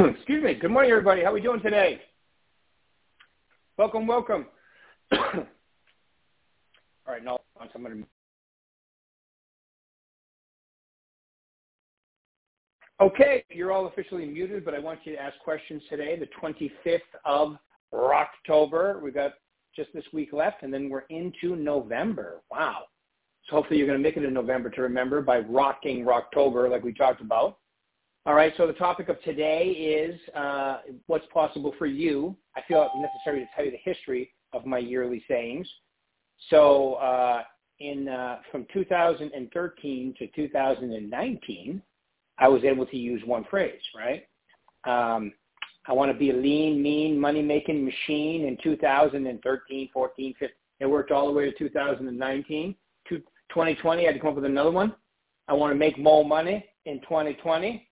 Excuse me. Good morning, everybody. How are we doing today? Welcome, welcome. All right, no, I'm going to. Okay, you're all officially muted, but I want you to ask questions today, the 25th of October. We've got just this week left, and then we're into November. Wow. So hopefully you're going to make it in November to remember by rocking Rocktober like we talked about. All right, so the topic of today is uh, what's possible for you. I feel it necessary to tell you the history of my yearly sayings. So uh, in uh, from 2013 to 2019, I was able to use one phrase, right? Um, I want to be a lean, mean, money-making machine in 2013, 14, 15. It worked all the way to 2019. 2020, I had to come up with another one. I want to make more money in 2020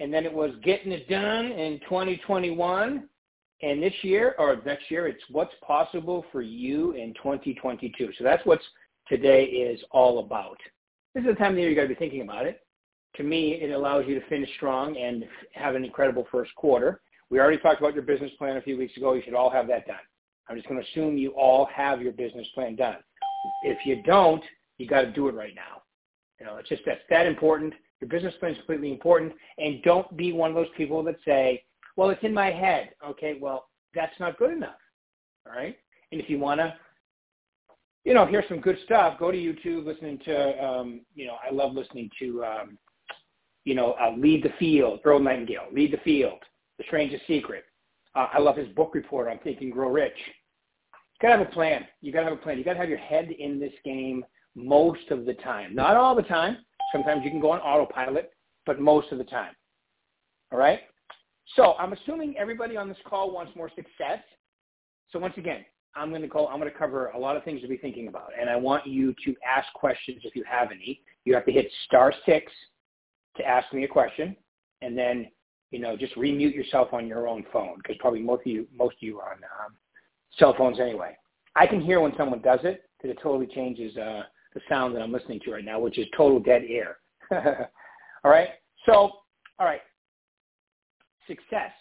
and then it was getting it done in 2021. And this year or next year, it's what's possible for you in 2022. So that's what today is all about. This is the time of the year you got to be thinking about it. To me, it allows you to finish strong and have an incredible first quarter. We already talked about your business plan a few weeks ago. You should all have that done. I'm just going to assume you all have your business plan done. If you don't, you got to do it right now. You know, it's just that's that important. Your business plan is completely important. And don't be one of those people that say, well, it's in my head. Okay, well, that's not good enough. All right? And if you want to, you know, hear some good stuff, go to YouTube, listening to, um, you know, I love listening to, um, you know, uh, Lead the Field, Earl Nightingale, Lead the Field, The Strangest Secret. Uh, I love his book report on Think and Grow Rich. You got to have a plan. You got to have a plan. You got to have your head in this game most of the time. Not all the time. Sometimes you can go on autopilot, but most of the time. All right? So I'm assuming everybody on this call wants more success. So once again, I'm going to call, I'm going to cover a lot of things to be thinking about. And I want you to ask questions if you have any. You have to hit star six to ask me a question. And then, you know, just remute yourself on your own phone because probably most of you, most of you are on um, cell phones anyway. I can hear when someone does it because it totally changes uh, the sound that I'm listening to right now, which is total dead air. all right. So, all right. Success.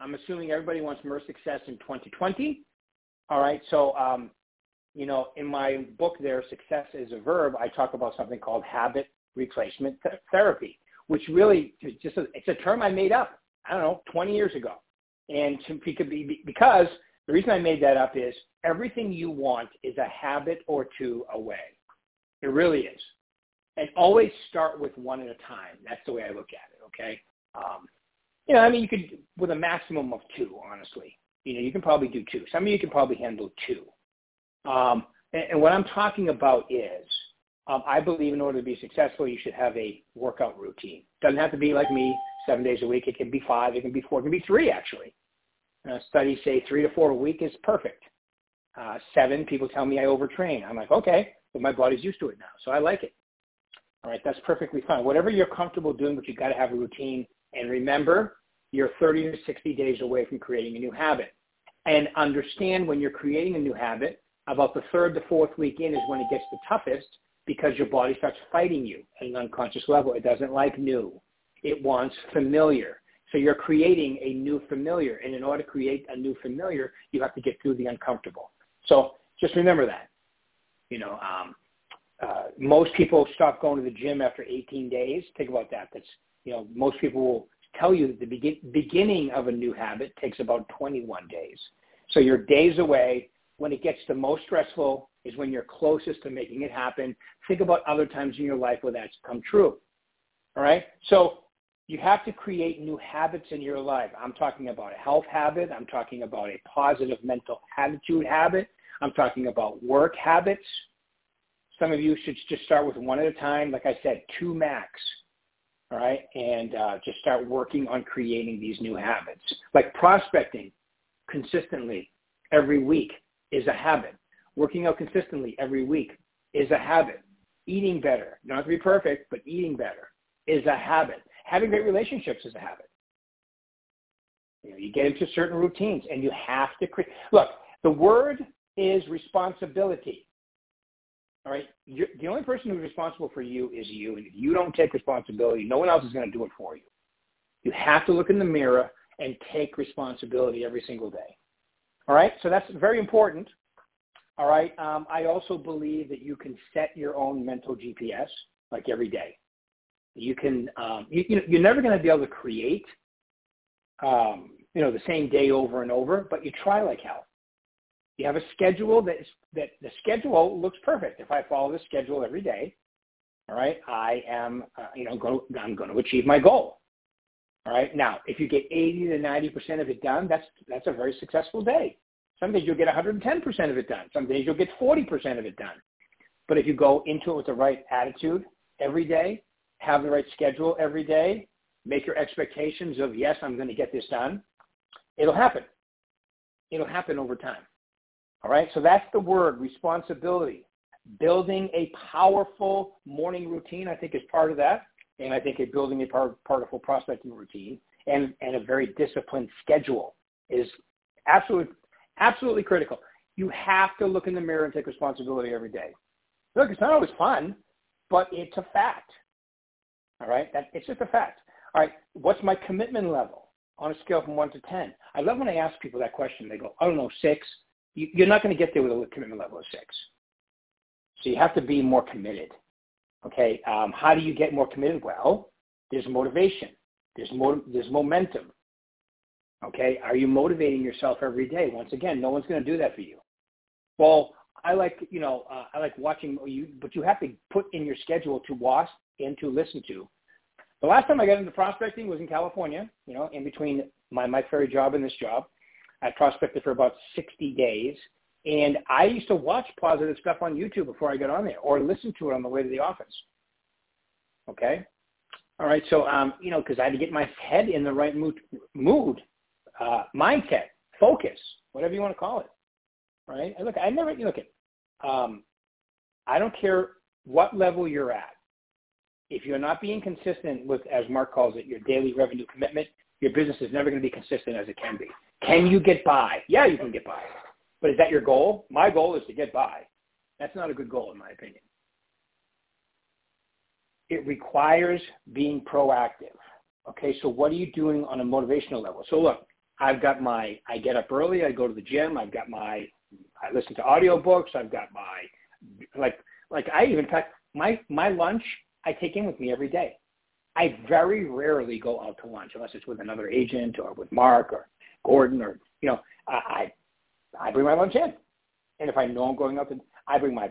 I'm assuming everybody wants more success in 2020. All right. So, um, you know, in my book there, Success is a Verb, I talk about something called habit replacement th- therapy, which really just a, it's a term I made up. I don't know, 20 years ago. And to, because the reason I made that up is everything you want is a habit or two away. It really is. And always start with one at a time. That's the way I look at it, okay? Um, you know, I mean, you could, with a maximum of two, honestly. You know, you can probably do two. Some of you can probably handle two. Um, and, and what I'm talking about is, um, I believe in order to be successful, you should have a workout routine. Doesn't have to be like me, seven days a week. It can be five. It can be four. It can be three, actually. Uh, studies say three to four a week is perfect. Uh, seven, people tell me I overtrain. I'm like, okay, but my body's used to it now, so I like it. All right, that's perfectly fine. Whatever you're comfortable doing, but you got to have a routine. And remember, you're 30 to 60 days away from creating a new habit. And understand when you're creating a new habit, about the third to fourth week in is when it gets the toughest because your body starts fighting you at an unconscious level. It doesn't like new. It wants familiar. So you're creating a new familiar. And in order to create a new familiar, you have to get through the uncomfortable. So just remember that. You know, um, uh, most people stop going to the gym after 18 days. Think about that. That's you know, most people will tell you that the begin, beginning of a new habit takes about 21 days. So you're days away. When it gets the most stressful is when you're closest to making it happen. Think about other times in your life where that's come true. All right. So you have to create new habits in your life. I'm talking about a health habit. I'm talking about a positive mental attitude habit. I'm talking about work habits. Some of you should just start with one at a time. Like I said, two max. All right. And uh, just start working on creating these new habits. Like prospecting consistently every week is a habit. Working out consistently every week is a habit. Eating better, not to be perfect, but eating better is a habit. Having great relationships is a habit. You know, you get into certain routines and you have to create. Look, the word is responsibility. All right? You're, the only person who's responsible for you is you. And if you don't take responsibility, no one else is going to do it for you. You have to look in the mirror and take responsibility every single day. All right, so that's very important. All right, um, I also believe that you can set your own mental GPS like every day. You can, um, you, you know, you're never going to be able to create, um, you know, the same day over and over, but you try like hell. You have a schedule that is, that the schedule looks perfect. If I follow the schedule every day, all right, I am, uh, you know, to, I'm going to achieve my goal. All right. Now, if you get 80 to 90% of it done, that's, that's a very successful day. Some days you'll get 110% of it done. Some days you'll get 40% of it done. But if you go into it with the right attitude every day, have the right schedule every day, make your expectations of, yes, I'm going to get this done, it'll happen. It'll happen over time. All right. So that's the word responsibility. Building a powerful morning routine, I think, is part of that. And I think building a powerful prospecting routine and, and a very disciplined schedule is absolutely, absolutely critical. You have to look in the mirror and take responsibility every day. Look, it's not always fun, but it's a fact. All right? That, it's just a fact. All right, what's my commitment level on a scale from 1 to 10? I love when I ask people that question. They go, I don't know, 6. You, are not going to get there with a commitment level of 6. So you have to be more committed. Okay, um, how do you get more committed? Well, there's motivation. There's, mo- there's momentum. Okay, are you motivating yourself every day? Once again, no one's going to do that for you. Well, I like, you know, uh, I like watching you, but you have to put in your schedule to watch and to listen to. The last time I got into prospecting was in California, you know, in between my my ferry job and this job. I prospected for about 60 days, and I used to watch positive stuff on YouTube before I got on there, or listen to it on the way to the office. Okay, all right. So, um, you know, because I had to get my head in the right mood, mood, uh, mindset, focus, whatever you want to call it. Right? look, I never you look at. Um, I don't care what level you're at if you're not being consistent with, as Mark calls it, your daily revenue commitment, your business is never going to be consistent as it can be. Can you get by? Yeah, you can get by. But is that your goal? My goal is to get by. That's not a good goal in my opinion. It requires being proactive. Okay, so what are you doing on a motivational level? So look, I've got my, I get up early, I go to the gym, I've got my, I listen to audiobooks, I've got my, like, like I even, in my, my lunch I take in with me every day. I very rarely go out to lunch unless it's with another agent or with Mark or Gordon or you know I I, bring my lunch in, and if I know I'm going out, to, I bring my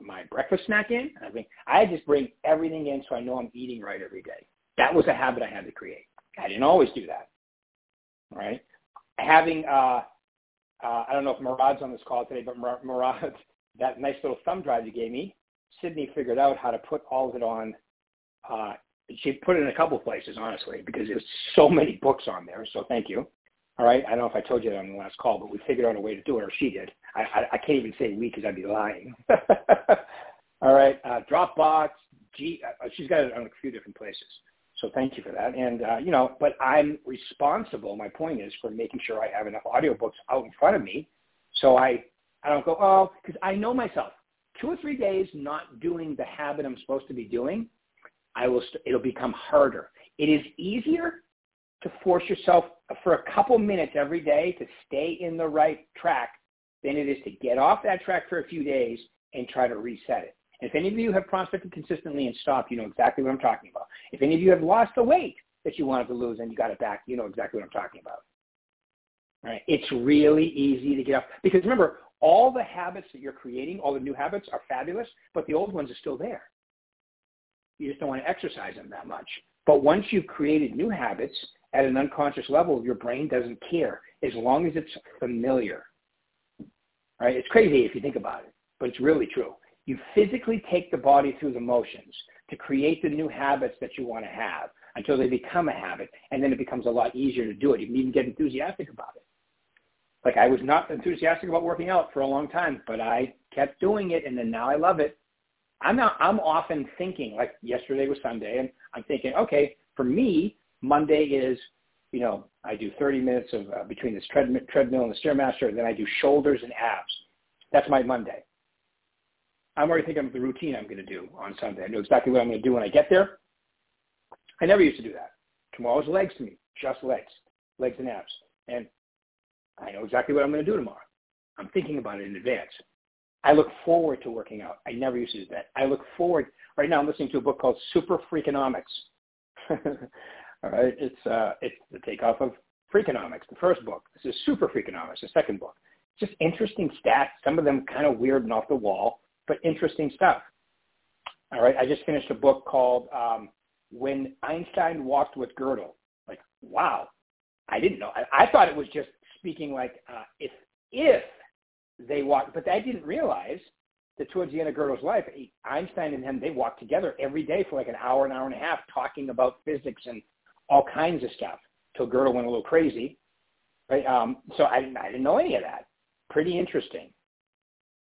my breakfast snack in. I bring I just bring everything in so I know I'm eating right every day. That was a habit I had to create. I didn't always do that. Right? Having uh, uh, I don't know if Murad's on this call today, but Murad, that nice little thumb drive you gave me, Sydney figured out how to put all of it on. Uh, she put it in a couple places, honestly, because there's so many books on there. So thank you. All right. I don't know if I told you that on the last call, but we figured out a way to do it, or she did. I, I, I can't even say we because I'd be lying. all right. Uh, Dropbox. G, uh, she's got it on a few different places. So thank you for that. And, uh, you know, but I'm responsible, my point is, for making sure I have enough audiobooks out in front of me so I, I don't go, oh, because I know myself two or three days not doing the habit I'm supposed to be doing, I will. St- it'll become harder. It is easier to force yourself for a couple minutes every day to stay in the right track than it is to get off that track for a few days and try to reset it. if any of you have prospected consistently and stopped, you know exactly what I'm talking about. If any of you have lost the weight that you wanted to lose and you got it back, you know exactly what I'm talking about. Right? It's really easy to get off because remember, all the habits that you're creating, all the new habits are fabulous, but the old ones are still there. You just don't want to exercise them that much. But once you've created new habits at an unconscious level, your brain doesn't care as long as it's familiar. Right? It's crazy if you think about it, but it's really true. You physically take the body through the motions to create the new habits that you want to have until they become a habit, and then it becomes a lot easier to do it. You can even get enthusiastic about it. Like I was not enthusiastic about working out for a long time, but I kept doing it, and then now I love it. I'm not. I'm often thinking like yesterday was Sunday, and I'm thinking, okay, for me, Monday is, you know, I do 30 minutes of uh, between this treadmill, and the stairmaster, and then I do shoulders and abs. That's my Monday. I'm already thinking of the routine I'm going to do on Sunday. I know exactly what I'm going to do when I get there. I never used to do that. Tomorrow's legs to me, just legs. legs and abs. And I know exactly what I'm going to do tomorrow. I'm thinking about it in advance. I look forward to working out. I never used to do that. I look forward. Right now, I'm listening to a book called Super Freakonomics. All right, it's uh, it's the takeoff of Freakonomics, the first book. This is Super Freakonomics, the second book. Just interesting stats. Some of them kind of weird and off the wall, but interesting stuff. All right, I just finished a book called um, When Einstein Walked with Gödel. Like, wow, I didn't know. I, I thought it was just speaking like uh, if if they walked, but I didn't realize that towards the end of Gödel's life, Einstein and him they walked together every day for like an hour, an hour and a half, talking about physics and all kinds of stuff. Till Gödel went a little crazy, right? Um, so I didn't, I didn't know any of that. Pretty interesting.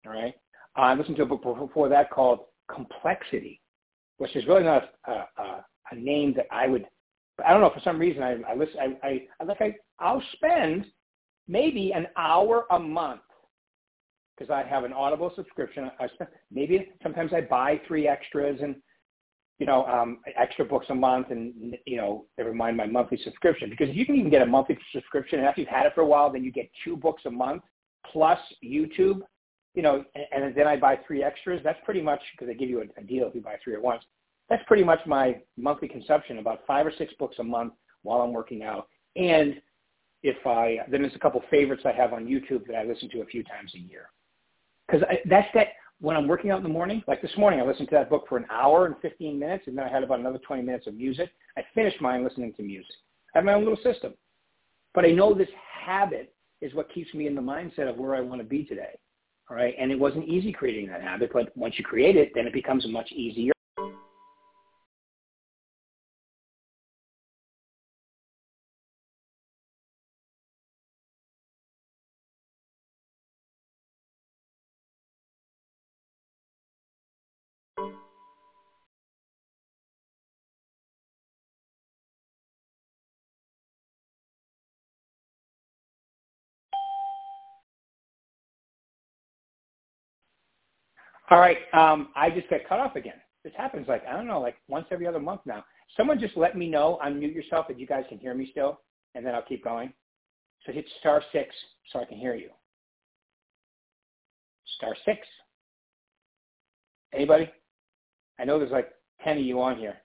All right. Uh, I listened to a book before that called Complexity, which is really not a, a, a name that I would. I don't know for some reason I, I listen. I, I, I like I I'll spend maybe an hour a month because I have an Audible subscription. I spend maybe sometimes I buy three extras and you know um, extra books a month, and you know they remind my monthly subscription because you can even get a monthly subscription, and after you've had it for a while, then you get two books a month plus YouTube. You know, and, and then I buy three extras. That's pretty much because they give you a, a deal if you buy three at once. That's pretty much my monthly consumption, about five or six books a month while I'm working out. And if I then there's a couple favorites I have on YouTube that I listen to a few times a year. Because that's that when I'm working out in the morning. Like this morning, I listened to that book for an hour and 15 minutes, and then I had about another 20 minutes of music. I finished mine listening to music. I have my own little system, but I know this habit is what keeps me in the mindset of where I want to be today. All right, and it wasn't easy creating that habit, but once you create it, then it becomes much easier All right. Um, I just got cut off again. This happens like, I don't know, like once every other month now. Someone just let me know, unmute yourself if you guys can hear me still, and then I'll keep going. So hit star six so I can hear you. Star six. Anybody? I know there's like 10 of you on here.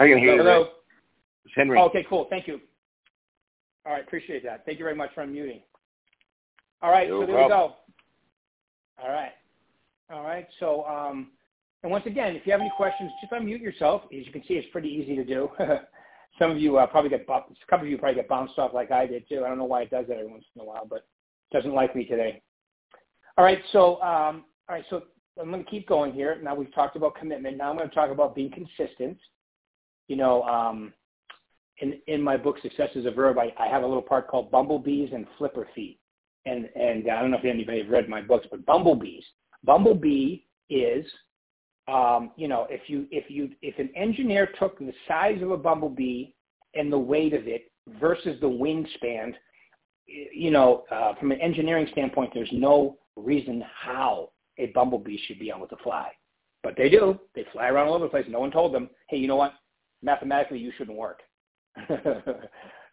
I can hear you. Hello. It's Henry. Oh, okay, cool. Thank you. All right, appreciate that. Thank you very much for unmuting. All right, No so there problem. we go. All right. All right. So, um, and once again, if you have any questions, just unmute yourself. As you can see, it's pretty easy to do. Some of you uh, probably get, bu- a couple of you probably get bounced off like I did too. I don't know why it does that every once in a while, but it doesn't like me today. All right. So, um, all right. So I'm going to keep going here. Now we've talked about commitment. Now I'm going to talk about being consistent. You know, um, in, in my book, Success is a Verb, I, I have a little part called bumblebees and flipper feet and and I don't know if anybody read my books, but bumblebees. Bumblebee is, um, you know, if you if you if an engineer took the size of a bumblebee and the weight of it versus the wingspan, you know, uh, from an engineering standpoint, there's no reason how a bumblebee should be able to fly, but they do. They fly around all over the place. No one told them, hey, you know what? Mathematically, you shouldn't work.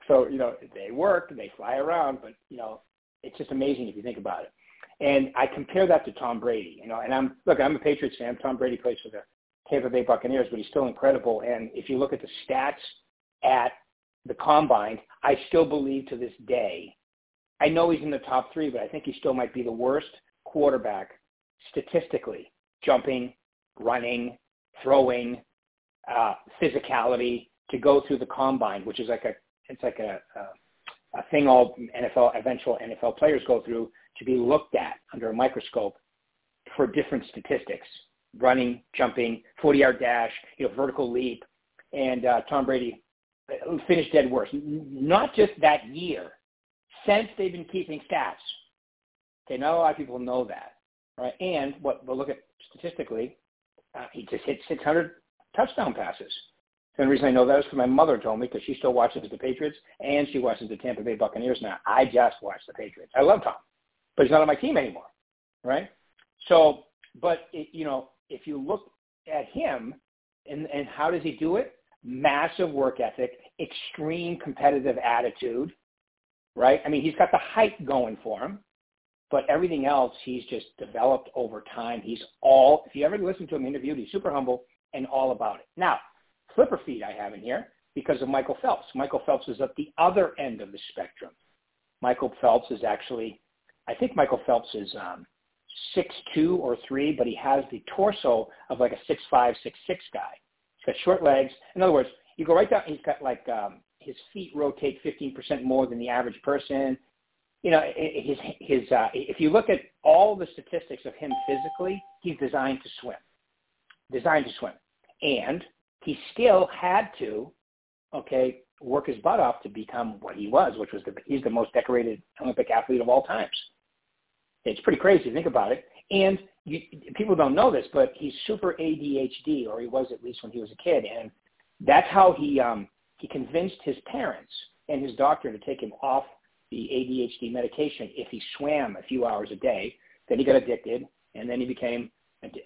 so you know, they work. They fly around, but you know, it's just amazing if you think about it. And I compare that to Tom Brady, you know, and I'm look, I'm a Patriots fan. Tom Brady plays for the Tampa Bay Buccaneers, but he's still incredible. And if you look at the stats at the combine, I still believe to this day, I know he's in the top three, but I think he still might be the worst quarterback statistically, jumping, running, throwing, uh, physicality to go through the combine, which is like a it's like a, a a thing all NFL eventual NFL players go through to be looked at under a microscope for different statistics: running, jumping, 40-yard dash, you know, vertical leap, and uh, Tom Brady finished dead worst. Not just that year, since they've been keeping stats. Okay, not a lot of people know that, right? And what? But look at statistically, uh, he just hit 600 touchdown passes. The only reason I know that is because my mother told me because she still watches the Patriots and she watches the Tampa Bay Buccaneers now. I just watch the Patriots. I love Tom, but he's not on my team anymore, right? So, but it, you know, if you look at him and and how does he do it? massive work ethic, extreme competitive attitude, right? I mean, he's got the height going for him, but everything else he's just developed over time. He's all, if you ever listen to him interviewed, he's super humble and all about it. Now, flipper feet I have in here because of Michael Phelps. Michael Phelps is at the other end of the spectrum. Michael Phelps is actually, I think Michael Phelps is um, six two or three, but he has the torso of like a six five, six six guy. He's got short legs. In other words, you go right down. He's got like um, his feet rotate 15% more than the average person. You know, his his uh, if you look at all the statistics of him physically, he's designed to swim, designed to swim, and he still had to, okay, work his butt off to become what he was, which was the he's the most decorated Olympic athlete of all times. It's pretty crazy. To think about it. And you, people don't know this, but he's super ADHD, or he was at least when he was a kid, and that's how he um, he convinced his parents and his doctor to take him off the ADHD medication if he swam a few hours a day. Then he got addicted, and then he became,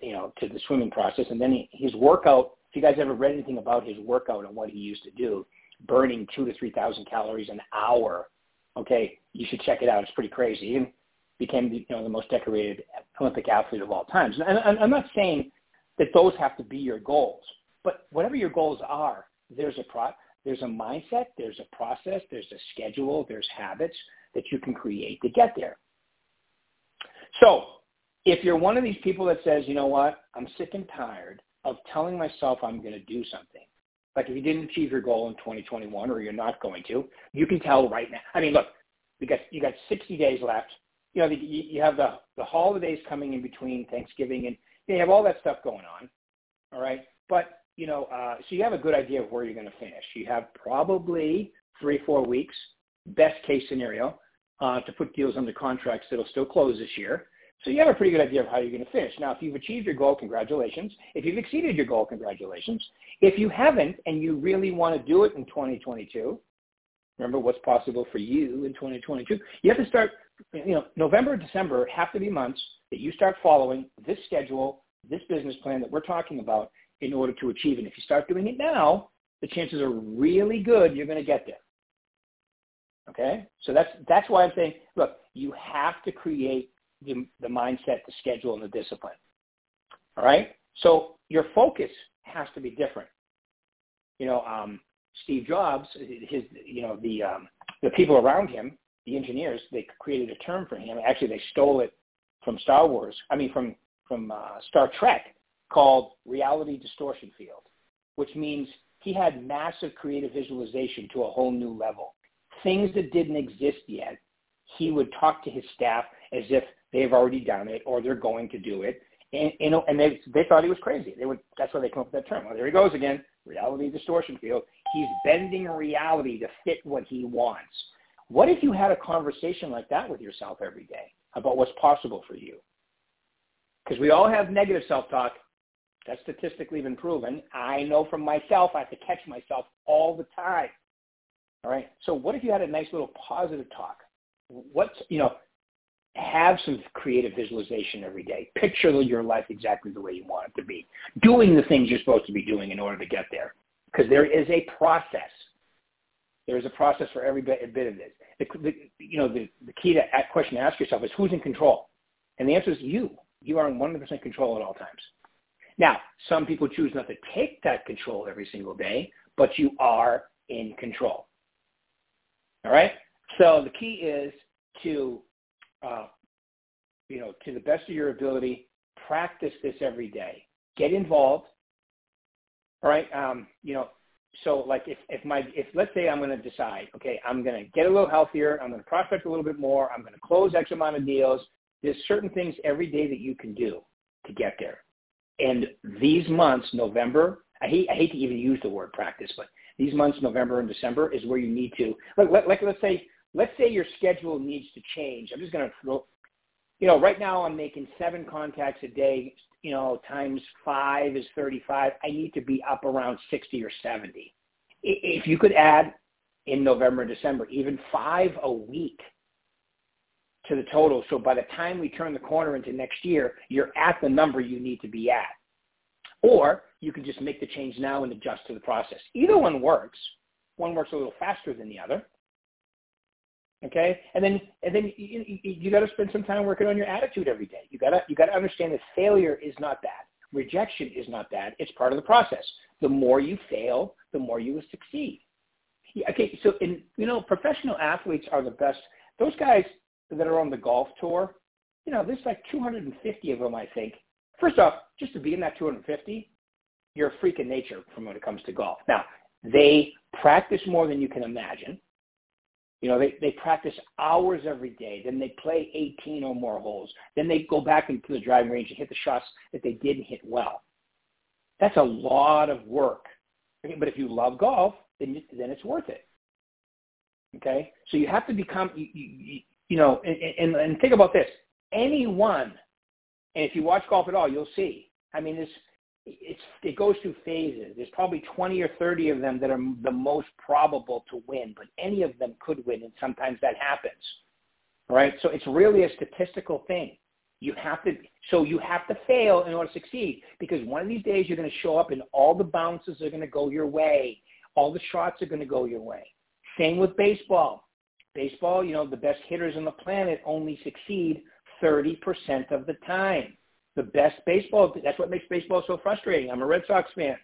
you know, to the swimming process. And then he, his workout. If you guys ever read anything about his workout and what he used to do, burning two to three thousand calories an hour, okay, you should check it out. It's pretty crazy. He became the, you know, the most decorated Olympic athlete of all times. And I'm not saying that those have to be your goals, but whatever your goals are, there's a pro, there's a mindset, there's a process, there's a schedule, there's habits that you can create to get there. So if you're one of these people that says, you know what, I'm sick and tired of telling myself I'm going to do something. Like if you didn't achieve your goal in 2021 or you're not going to, you can tell right now. I mean, look, you got you got 60 days left you know, the, you have the, the holidays coming in between Thanksgiving and you have all that stuff going on. All right. But, you know, uh, so you have a good idea of where you're going to finish. You have probably three, four weeks, best case scenario, uh, to put deals under contracts that'll still close this year. So you have a pretty good idea of how you're going to finish. Now, if you've achieved your goal, congratulations. If you've exceeded your goal, congratulations. If you haven't and you really want to do it in 2022, remember what's possible for you in 2022, you have to start you know, November, December have to be months that you start following this schedule, this business plan that we're talking about in order to achieve it. If you start doing it now, the chances are really good you're going to get there. Okay? So that's, that's why I'm saying, look, you have to create the, the mindset, the schedule, and the discipline. All right? So your focus has to be different. You know, um, Steve Jobs, his, you know, the, um, the people around him the engineers, they created a term for him. Actually, they stole it from Star Wars. I mean, from from uh, Star Trek, called reality distortion field, which means he had massive creative visualization to a whole new level. Things that didn't exist yet, he would talk to his staff as if they've already done it or they're going to do it. And, and, and they, they thought he was crazy. They would, that's why they come up with that term. Well, there he goes again, reality distortion field. He's bending reality to fit what he wants. What if you had a conversation like that with yourself every day about what's possible for you? Because we all have negative self-talk. That's statistically been proven. I know from myself, I have to catch myself all the time. All right. So what if you had a nice little positive talk? What's, you know, have some creative visualization every day. Picture your life exactly the way you want it to be. Doing the things you're supposed to be doing in order to get there. Because there is a process. There is a process for every bit, bit of this. The, the, you know, the, the key to that question to ask yourself is who's in control? And the answer is you. You are in 100% control at all times. Now, some people choose not to take that control every single day, but you are in control. All right? So the key is to, uh, you know, to the best of your ability, practice this every day. Get involved. All right? Um, you know, so like if, if my if let's say I'm going to decide, okay, I'm going to get a little healthier, I'm going to prospect a little bit more, I'm going to close X amount of deals. There's certain things every day that you can do to get there. And these months, November, I hate I hate to even use the word practice, but these months, November and December, is where you need to like, like, like let's say let's say your schedule needs to change. I'm just going to throw, you know, right now I'm making seven contacts a day you know, times five is 35. I need to be up around 60 or 70. If you could add in November December, even five a week to the total. So by the time we turn the corner into next year, you're at the number you need to be at. Or you can just make the change now and adjust to the process. Either one works. One works a little faster than the other. Okay, and then and then you, you, got to spend some time working on your attitude every day. You got to you got to understand that failure is not bad. Rejection is not bad. It's part of the process. The more you fail, the more you will succeed. Yeah, okay, so in you know, professional athletes are the best. Those guys that are on the golf tour, you know, there's like 250 of them, I think. First off, just to be in that 250, you're a freak of nature from when it comes to golf. Now, they practice more than you can imagine. You know, they, they practice hours every day. Then they play 18 or more holes. Then they go back into the driving range and hit the shots that they didn't hit well. That's a lot of work. But if you love golf, then, then it's worth it. Okay? So you have to become, you, you, you know, and, and, and think about this. Anyone, and if you watch golf at all, you'll see. I mean, it's, it's, it goes through phases. There's probably 20 or 30 of them that are the most probable to win, but any of them could win, and sometimes that happens. Right? So it's really a statistical thing. You have to, so you have to fail in order to succeed because one of these days you're going to show up and all the bounces are going to go your way. All the shots are going to go your way. Same with baseball. Baseball, you know, the best hitters on the planet only succeed 30% of the time the best baseball. That's what makes baseball so frustrating. I'm a Red Sox fan.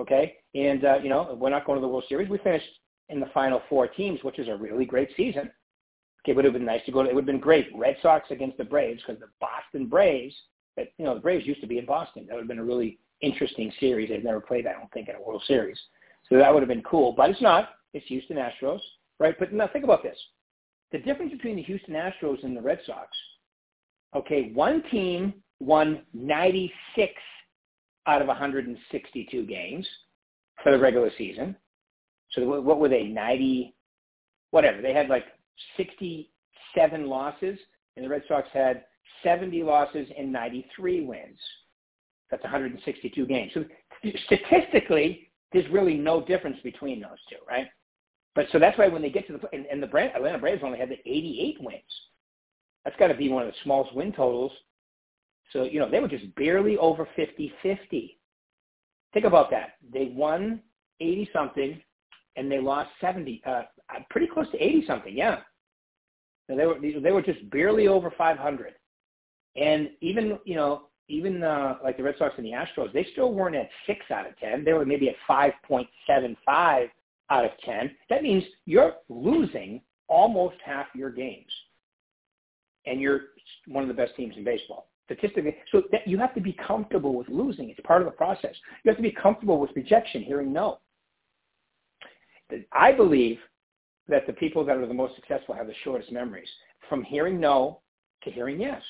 Okay, and uh, you know we're not going to the World Series. We finished in the final four teams, which is a really great season. Okay, it would have been nice to go. To, it would have been great. Red Sox against the Braves because the Boston Braves. That you know the Braves used to be in Boston. That would have been a really interesting series. They've never played, I don't think, in a World Series. So that would have been cool. But it's not. It's Houston Astros, right? But now think about this. The difference between the Houston Astros and the Red Sox. Okay, one team won 96 out of 162 games for the regular season. So what were they, 90, whatever. They had like 67 losses, and the Red Sox had 70 losses and 93 wins. That's 162 games. So statistically, there's really no difference between those two, right? But so that's why when they get to the and, and the Atlanta Braves only had the 88 wins. That's got to be one of the smallest win totals so, you know, they were just barely over 50-50. Think about that. They won 80-something, and they lost 70, uh, uh, pretty close to 80-something, yeah. So they were they were just barely over 500. And even, you know, even uh, like the Red Sox and the Astros, they still weren't at 6 out of 10. They were maybe at 5.75 out of 10. That means you're losing almost half your games. And you're one of the best teams in baseball statistically. So that you have to be comfortable with losing. It's part of the process. You have to be comfortable with rejection, hearing no. I believe that the people that are the most successful have the shortest memories from hearing no to hearing yes.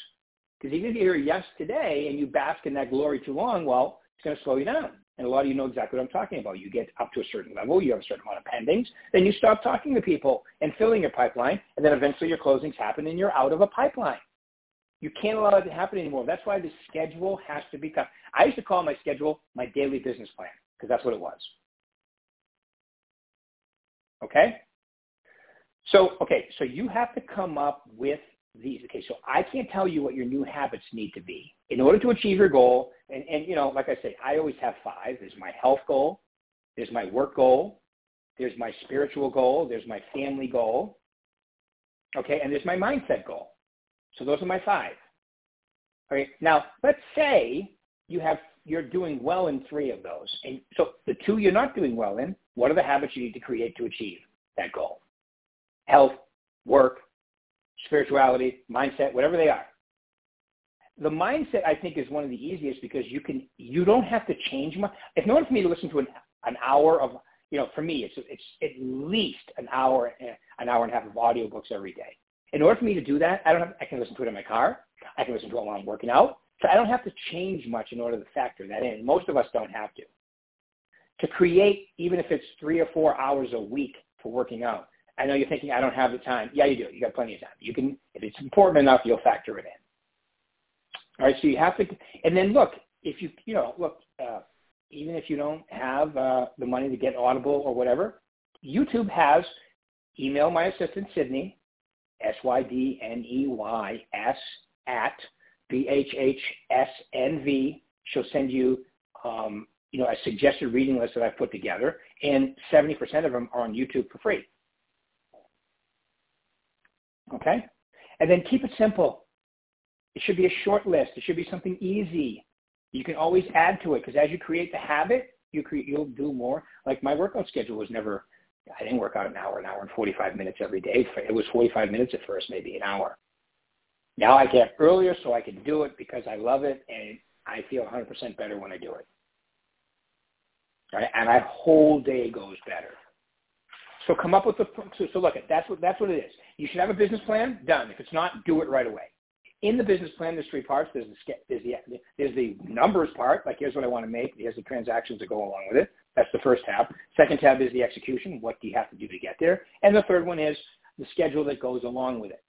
Because even if you hear yes today and you bask in that glory too long, well, it's going to slow you down. And a lot of you know exactly what I'm talking about. You get up to a certain level, you have a certain amount of pendings, then you stop talking to people and filling your pipeline, and then eventually your closings happen and you're out of a pipeline. You can't allow that to happen anymore. That's why the schedule has to become. I used to call my schedule my daily business plan because that's what it was. Okay? So, okay, so you have to come up with these. Okay, so I can't tell you what your new habits need to be in order to achieve your goal. And, and you know, like I say, I always have five. There's my health goal. There's my work goal. There's my spiritual goal. There's my family goal. Okay, and there's my mindset goal. So those are my five. Okay. Now, let's say you have you're doing well in three of those. And so the two you're not doing well in, what are the habits you need to create to achieve that goal? Health, work, spirituality, mindset, whatever they are. The mindset I think is one of the easiest because you can you don't have to change much. If no one for me to listen to an, an hour of you know, for me it's it's at least an hour an hour and a half of audiobooks every day. In order for me to do that, I don't have, I can listen to it in my car. I can listen to it while I'm working out. So I don't have to change much in order to factor that in. Most of us don't have to. To create, even if it's three or four hours a week for working out, I know you're thinking, I don't have the time. Yeah, you do. You got plenty of time. You can, if it's important enough, you'll factor it in. All right, so you have to, and then look, if you, you know, look, uh, even if you don't have uh, the money to get Audible or whatever, YouTube has email my assistant Sydney S-Y-D-N-E-Y-S at B-H-H-S-N-V. She'll send you um, you know, a suggested reading list that I've put together, and 70% of them are on YouTube for free. Okay? And then keep it simple. It should be a short list. It should be something easy. You can always add to it because as you create the habit, you create, you'll do more. Like my workout schedule was never, I didn't work out an hour, an hour and 45 minutes every day. It was 45 minutes at first, maybe an hour. Now I get earlier so I can do it because I love it and I feel 100% better when I do it. Right? And my whole day goes better. So come up with the so, so look at that's what that's what it is. You should have a business plan done. If it's not, do it right away. In the business plan, there's three parts. There's the there's the there's the numbers part. Like here's what I want to make. Here's the transactions that go along with it. That's the first tab. Second tab is the execution. What do you have to do to get there? And the third one is the schedule that goes along with it.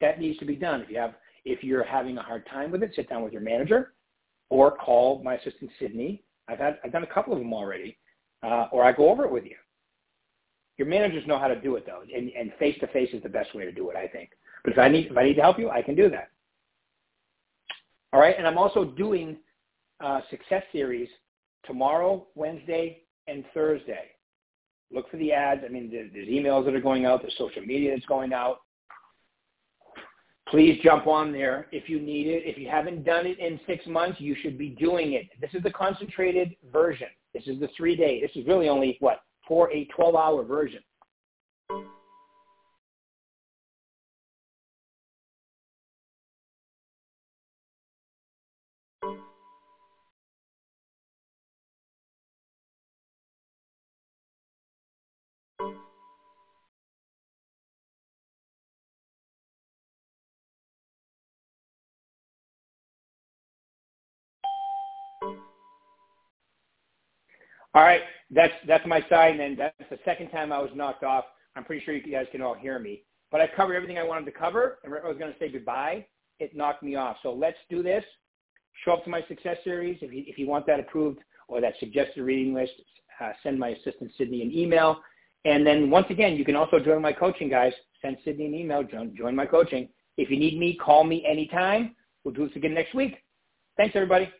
That needs to be done. If you have if you're having a hard time with it, sit down with your manager, or call my assistant Sydney. I've had I've done a couple of them already, uh, or I go over it with you. Your managers know how to do it though, and and face to face is the best way to do it, I think. But if I need if I need to help you, I can do that. All right, and I'm also doing uh, success series tomorrow, Wednesday, and Thursday. Look for the ads. I mean, there's emails that are going out. There's social media that's going out. Please jump on there if you need it. If you haven't done it in six months, you should be doing it. This is the concentrated version. This is the three day. This is really only what for a 12-hour version. All right, that's that's my side, and then that's the second time I was knocked off. I'm pretty sure you guys can all hear me. But I covered everything I wanted to cover, and I was going to say goodbye. It knocked me off. So let's do this. Show up to my success series if you, if you want that approved or that suggested reading list. Uh, send my assistant Sydney an email, and then once again, you can also join my coaching, guys. Send Sydney an email. Join, join my coaching. If you need me, call me anytime. We'll do this again next week. Thanks, everybody.